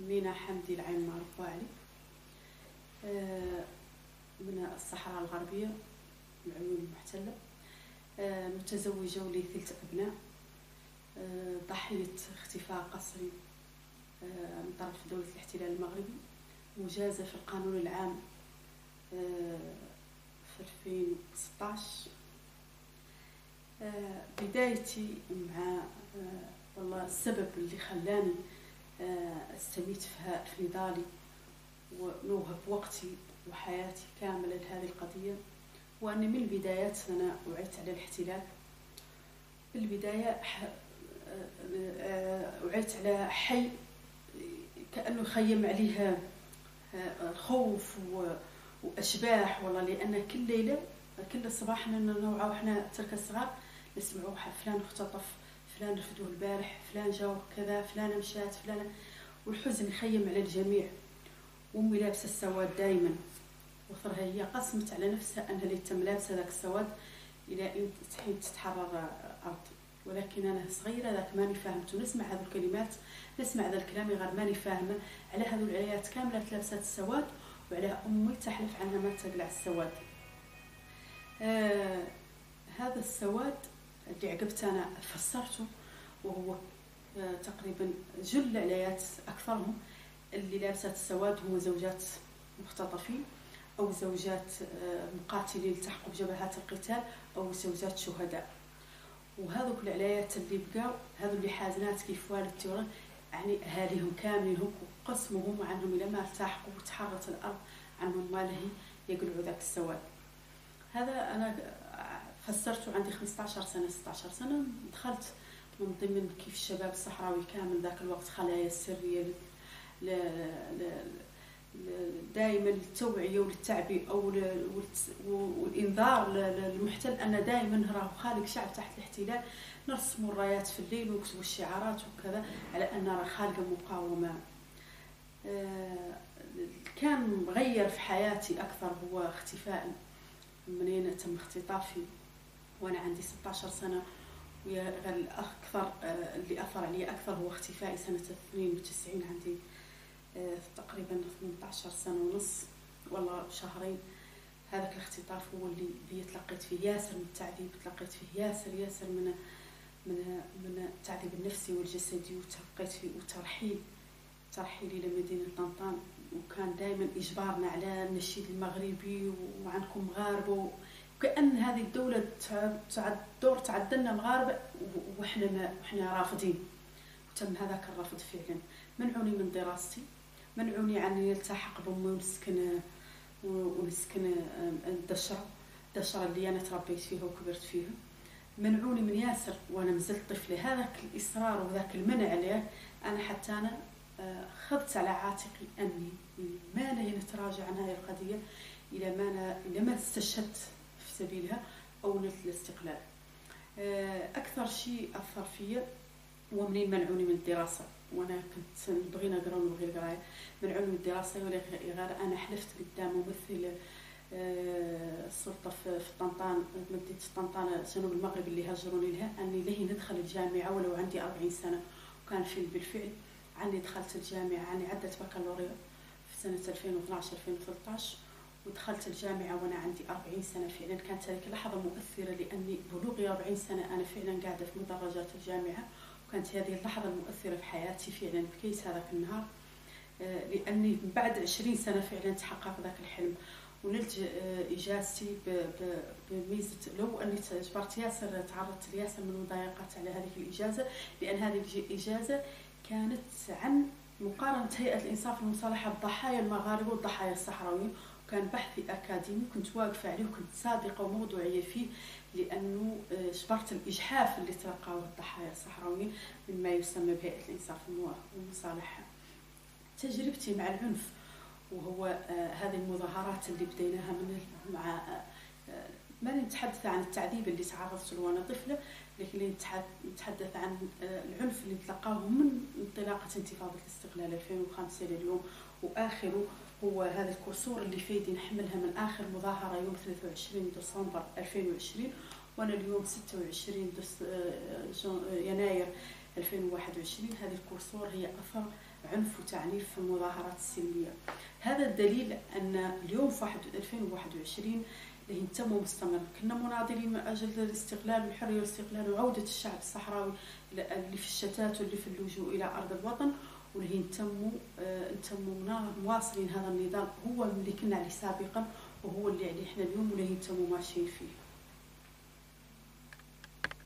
مينا حمدي العين معروفة علي. آه، من الصحراء الغربية العيون المحتلة. آه، متزوجة ولي ثلاث أبناء. آه، ضحية اختفاء قسري من طرف دولة الاحتلال المغربي. مجازة في القانون العام في 2016 بدايتي مع والله السبب اللي خلاني استميت في نضالي ونوهب وقتي وحياتي كاملة لهذه القضية. وأني من البدايات أنا وعيت على الاحتلال. في البداية وعيت على حي كأنه خيم عليه الخوف وأشباح. والله لأن كل ليلة كل صباح نوعا وحنا ترك الصغار نسمعوا فلان اختطف فلان رفدوه البارح فلان جاو كذا فلانة مشات فلانة والحزن يخيم على الجميع. وامي لابسة السواد دائما وثرها هي قسمت على نفسها أنها اللي تم لابسة ذاك السواد إلى حين تتحرر ارضي ولكن أنا صغيرة ذاك ماني فاهمته. نسمع هذو الكلمات نسمع ذا الكلام غير ماني فاهمة. على هذو العيات كاملة لابسة السواد وعلى أمي تحلف عنها ما تقلع السواد. آه هذا السواد اللي عقبت أنا فسرته وهو آه تقريبا جل العيات أكثرهم اللي لابسات السواد هم زوجات مختطفين أو زوجات آه، مقاتلين التحقوا بجبهات القتال أو زوجات شهداء. وهذوك العلايات اللي بقاو هذو اللي حازنات كيف والد يعني أهاليهم كاملين هم قسمهم عنهم إلى ما التحقوا وتحرت الأرض عنهم ما لهي يقلعوا ذاك السواد. هذا أنا فسرته عندي 15 سنة 16 سنة. دخلت من ضمن كيف الشباب الصحراوي كامل ذاك الوقت خلايا السرية دائما للتوعية وللتعبئه والإنذار للمحتل. ان دائما راه خالق شعب تحت الاحتلال. نرسموا الرايات في الليل ونكتبوا الشعارات وكذا على أن راه خالقة مقاومة. آه، كان مغير في حياتي أكثر هو اختفائي منين تم اختطافي. وأنا عندي 16 سنة أكثر آه، اللي أثر علي أكثر هو اختفائي سنة 92 عندي تقريبا 18 سنة ونص والله شهرين. هذاك الاختطاف هو اللي اللي تلقيت فيه ياسر من التعذيب تلقيت فيه ياسر ياسر من من من التعذيب النفسي والجسدي وتلقيت فيه وترحيل ترحيلي إلى مدينة طنطان. وكان دائما إجبارنا على النشيد المغربي وعنكم مغاربه وكأن هذه الدولة تعد دور تعدلنا مغاربه وحنا ما رافضين. وتم هذاك الرفض فعلا منعوني من دراستي. منعوني عن يلتحق بأمي ونسكن ونسكن الدشرة. الدشرة اللي أنا تربيت فيها وكبرت فيها. منعوني من ياسر وأنا مازلت طفلة. هذاك الإصرار وذاك المنع عليه أنا حتى أنا خذت على عاتقي أني ما نتراجع عن هذه القضية إلى ما أنا إلى ما استشهدت. سبيلها أو نلت الاستقلال. آه، أكثر شيء أثر فيا هو منين منعوني من الدراسة. وأنا كنت نبغي نقرأ ونبغي القرايه من علم الدراسة ولا غير أنا حلفت قدام ممثل آه، السلطة في طنطان مدينة طنطان جنوب المغرب اللي هاجروني لها. أني لهي ندخل الجامعة ولو عندي 40 سنة. وكان في بالفعل عني دخلت الجامعة عني عدت بكالوريا في سنة 2012 2013 ودخلت الجامعة وأنا عندي 40 سنة فعلا. كانت هذيك لحظة مؤثرة لأني بلوغي 40 سنة. أنا فعلا قاعدة في مدرجات الجامعة وكانت هذه اللحظة المؤثرة في حياتي فعلا. بكيس هذاك النهار. آه، لأني بعد عشرين سنة فعلا تحقق ذاك الحلم. ونلت آه، إجازتي بميزة لو أني جبرت ياسر تعرضت لياسر من المضايقات على هذه الإجازة لأن هذه الإجازة كانت عن مقارنة هيئة الإنصاف والمصالحة بضحايا المغاربة والضحايا الصحراويين. وكان بحثي أكاديمي كنت واقفة عليه وكنت صادقة وموضوعية فيه لأنه جبرت آه، الإجحاف اللي تلقاه الضحايا الصحراويين مما يسمى بهيئة الإنصاف والمصالحة. تجربتي مع العنف وهو آه، هذه المظاهرات اللي بديناها من مع آه، ما نتحدث عن التعذيب اللي تعرضت له وأنا طفلة لكن نتحدث عن العنف اللي تلقاه من انطلاقة انتفاضة الاستقلال 2005 لليوم وآخره. هو هذا الكسور اللي في يدي نحملها من آخر مظاهرة يوم 23 ديسمبر 2020 وأنا اليوم 26 دس آه، يناير 2021 هذه الكورسور هي أثر عنف وتعنيف في المظاهرات السلمية. هذا الدليل أن اليوم في 2021 اللي تم مستمر. كنا مناضلين من أجل الاستقلال والحريه والاستقلال وعودة الشعب الصحراوي اللي في الشتات واللي في اللجوء إلى أرض الوطن. واللي تموا تموا مواصلين هذا النضال هو اللي كنا عليه سابقا وهو اللي عليه إحنا اليوم واللي تموا ماشيين فيه.